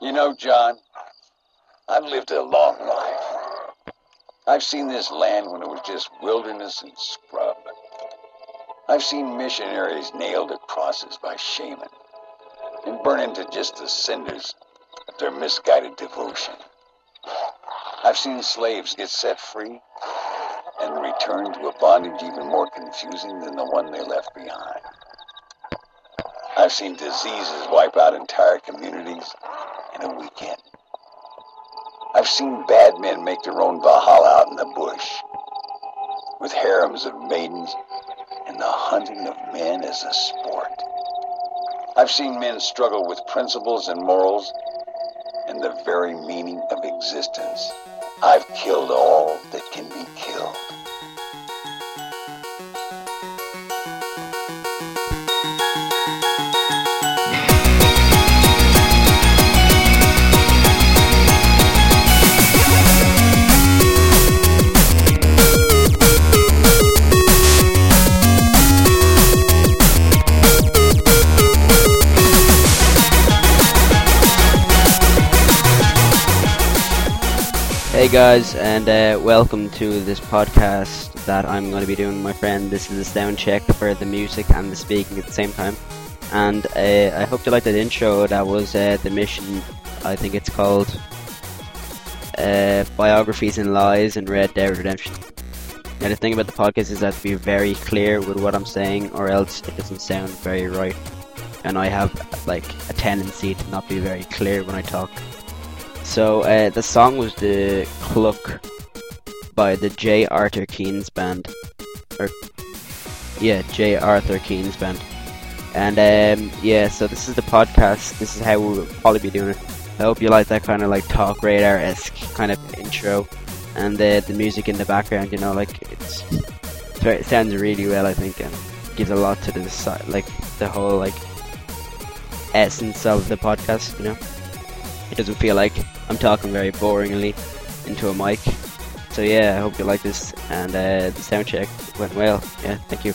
You know, John, I've lived a long life. I've seen this land when it was just wilderness and scrub. I've seen missionaries nailed to crosses by shaman and burn into just the cinders of their misguided devotion. I've seen slaves get set free and return to a bondage even more confusing than the one they left behind. I've seen diseases wipe out entire communities in a weekend. I've seen bad men make their own Valhalla out in the bush, with harems of maidens and the hunting of men as a sport. I've seen men struggle with principles and morals and the very meaning of existence. I've killed all Hey guys, and uh, welcome to this podcast that I'm going to be doing with my friend. This is a sound check for the music and the speaking at the same time. And uh, I hope you liked that intro. That was uh, the mission. I think it's called uh, Biographies and Lies and Red Dead Redemption. Now the thing about the podcast is that to be very clear with what I'm saying, or else it doesn't sound very right. And I have like a tendency to not be very clear when I talk. So uh, the song was the Cluck by the J. Arthur Keenes band, or yeah, J. Arthur Keenes band. And um, yeah, so this is the podcast. This is how we'll probably be doing it. I hope you like that kind of like Talkradar esque kind of intro, and the the music in the background. You know, like it's, it sounds really well. I think and gives a lot to the like the whole like essence of the podcast. You know, it doesn't feel like I'm talking very boringly into a mic. So yeah, I hope you like this, and uh, the sound check went well. Yeah, thank you.